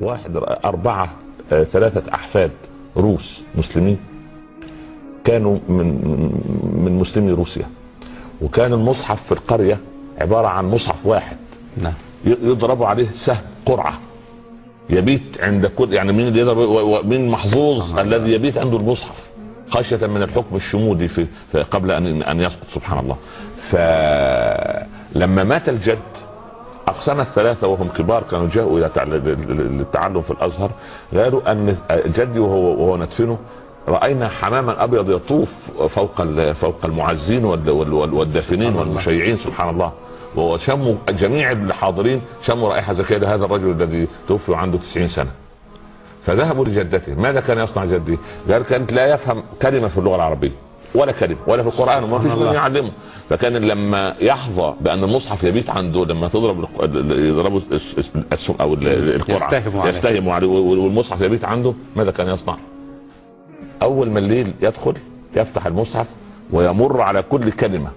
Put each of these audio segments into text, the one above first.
واحد أربعة آه، ثلاثة أحفاد روس مسلمين. كانوا من من مسلمي روسيا. وكان المصحف في القرية عبارة عن مصحف واحد. نعم. يضرب عليه سهم قرعة. يبيت عند كل يعني مين اللي يضرب مين محظوظ الذي يبيت عنده المصحف؟ خشية من الحكم الشمولي في, في قبل أن أن يسقط سبحان الله. فلما مات الجد اقسم الثلاثه وهم كبار كانوا جاءوا إلى تع- للتعلم في الأزهر قالوا أن جدي وهو وهو ندفنه رأينا حماما أبيض يطوف فوق فوق المعزين وال- وال- وال- والدافنين. والمشيعين سبحان الله. وشموا جميع الحاضرين شموا رائحة زكيه لهذا الرجل الذي توفي وعنده 90 سنة. فذهبوا لجدته. ماذا كان يصنع جدي؟ قال كانت لا يفهم كلمة في اللغة العربية. ولا كلمة ولا في القرآن وما فيش من. يعلمه فكان لما يحظى بأن المصحف يبيت عنده لما تضرب يضربوا أو ال- القرعة يستهموا عليه. يستهموا عليه وال- والمصحف يبيت عنده ماذا كان يصنع؟ أول ما الليل يدخل يفتح المصحف ويمر على كل كلمة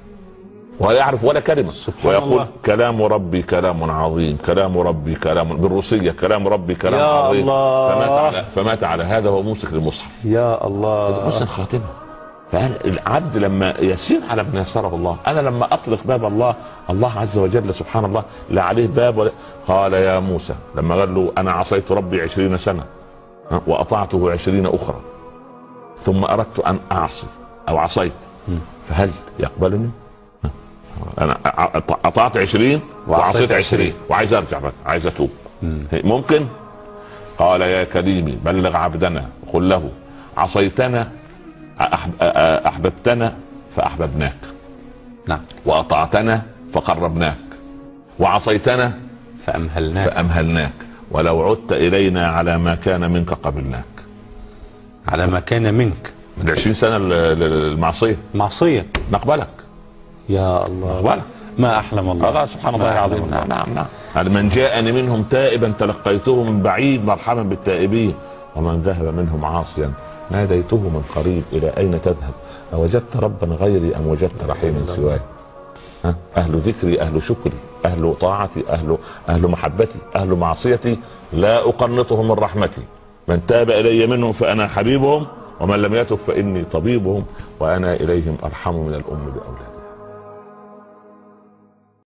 ولا يعرف ولا كلمة سبحان ويقول الله. كلام ربي كلام عظيم كلام ربي كلام بالروسية كلام ربي كلام يا عظيم الله. فمات على فمات على هذا وهو ممسك للمصحف يا الله حسن خاتمة فأنا العبد لما يسير على ما يسره الله أنا لما أطلق باب الله الله عز وجل سبحان الله لا عليه باب ولا قال يا موسى لما قال له أنا عصيت ربي عشرين سنة وأطعته عشرين أخرى ثم أردت أن أعصي أو عصيت فهل يقبلني؟ أنا أطعت عشرين وعصيت. عشرين. وعايز أرجع بقى عايز أتوب. ممكن؟ قال يا كريمي بلغ عبدنا قل له عصيتنا أحب- أحببتنا فأحببناك. نعم. وأطعتنا فقربناك. وعصيتنا فأمهلناك. فأمهلناك. ولو عدت إلينا على ما كان منك قبلناك. على ما كان منك. من 20 سنة ال- ال- المعصيه معصية. نقبلك. يا الله. نقبلك. ما أحلم الله. الله سبحان الله العظيم. نعم نعم. نعم من جاءني منهم تائبا تلقيته من بعيد مرحبا بالتائبين. ومن ذهب منهم عاصيا. ناديته من قريب إلى أين تذهب؟ أوجدت ربا غيري أم وجدت رحيما سواي ها؟ أهل ذكري أهل شكري أهل طاعتي أهل أهل محبتي أهل معصيتي لا أقنطهم من رحمتي. من تاب إلي منهم فأنا حبيبهم ومن لم يتب فإني طبيبهم وأنا إليهم أرحم من الأم باولادها